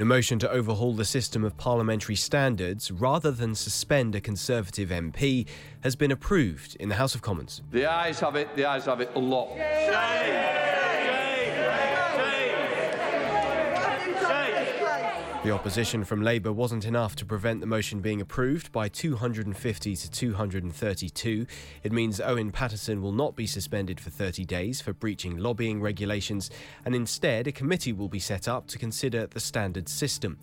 A motion to overhaul the system of parliamentary standards rather than suspend a Conservative MP has been approved in the House of Commons. The ayes have it, the ayes have it, a lot. The opposition from Labour wasn't enough to prevent the motion being approved by 250 to 232. It means Owen Paterson will not be suspended for 30 days for breaching lobbying regulations, and instead a committee will be set up to consider the standards system.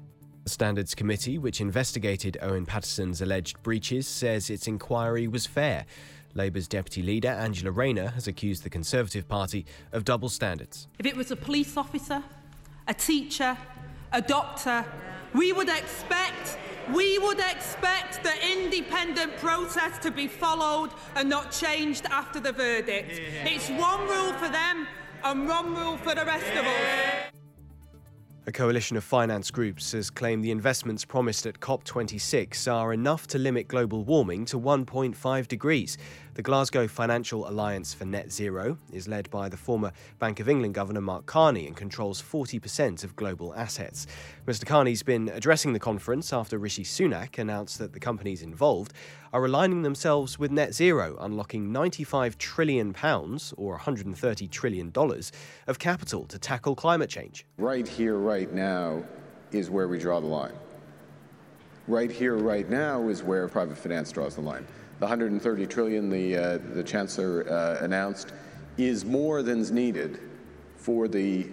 The Standards Committee, which investigated Owen Paterson's alleged breaches, says its inquiry was fair. Labour's deputy leader, Angela Rayner, has accused the Conservative Party of double standards. If it was a police officer, a teacher, a doctor, we would expect we would expect the independent process to be followed and not changed after the verdict. It's one rule for them and one rule for the rest of us. A coalition of finance groups has claimed the investments promised at COP26 are enough to limit global warming to 1.5 degrees. The Glasgow Financial Alliance for Net Zero is led by the former Bank of England Governor Mark Carney and controls 40% of global assets. Mr. Carney's been addressing the conference after Rishi Sunak announced that the companies involved are aligning themselves with net zero, unlocking 95 trillion pounds or 130 trillion dollars of capital to tackle climate change. Right here right now is where we draw the line. Right here right now is where private finance draws the line. The 130 trillion the, uh, the Chancellor uh, announced is more than's needed for the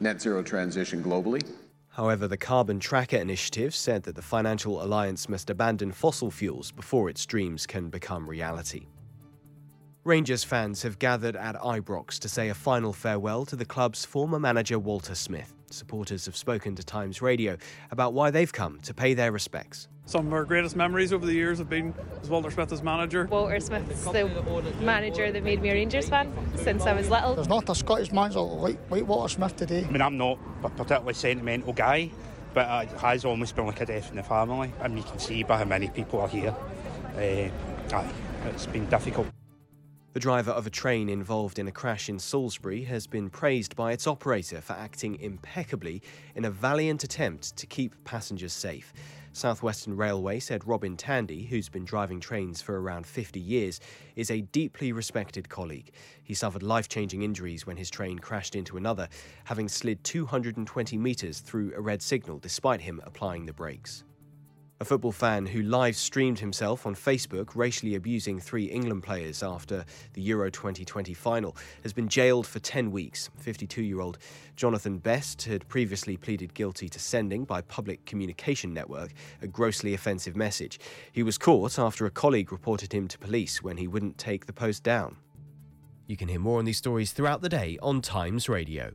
net zero transition globally. However, the Carbon Tracker Initiative said that the Financial Alliance must abandon fossil fuels before its dreams can become reality. Rangers fans have gathered at Ibrox to say a final farewell to the club's former manager Walter Smith. Supporters have spoken to Times Radio about why they've come to pay their respects. Some of our greatest memories over the years have been as Walter Smith as manager. Walter Smith's the manager that made me a Rangers fan since I was little. There's not a Scottish manager like, like Walter Smith today. I mean, I'm not a particularly sentimental guy, but it has almost been like a death in the family. And you can see by how many people are here. Uh, aye, it's been difficult. The driver of a train involved in a crash in Salisbury has been praised by its operator for acting impeccably in a valiant attempt to keep passengers safe. Southwestern Railway said Robin Tandy, who's been driving trains for around 50 years, is a deeply respected colleague. He suffered life changing injuries when his train crashed into another, having slid 220 metres through a red signal despite him applying the brakes. A football fan who live streamed himself on Facebook racially abusing three England players after the Euro 2020 final has been jailed for 10 weeks. 52 year old Jonathan Best had previously pleaded guilty to sending by Public Communication Network a grossly offensive message. He was caught after a colleague reported him to police when he wouldn't take the post down. You can hear more on these stories throughout the day on Times Radio.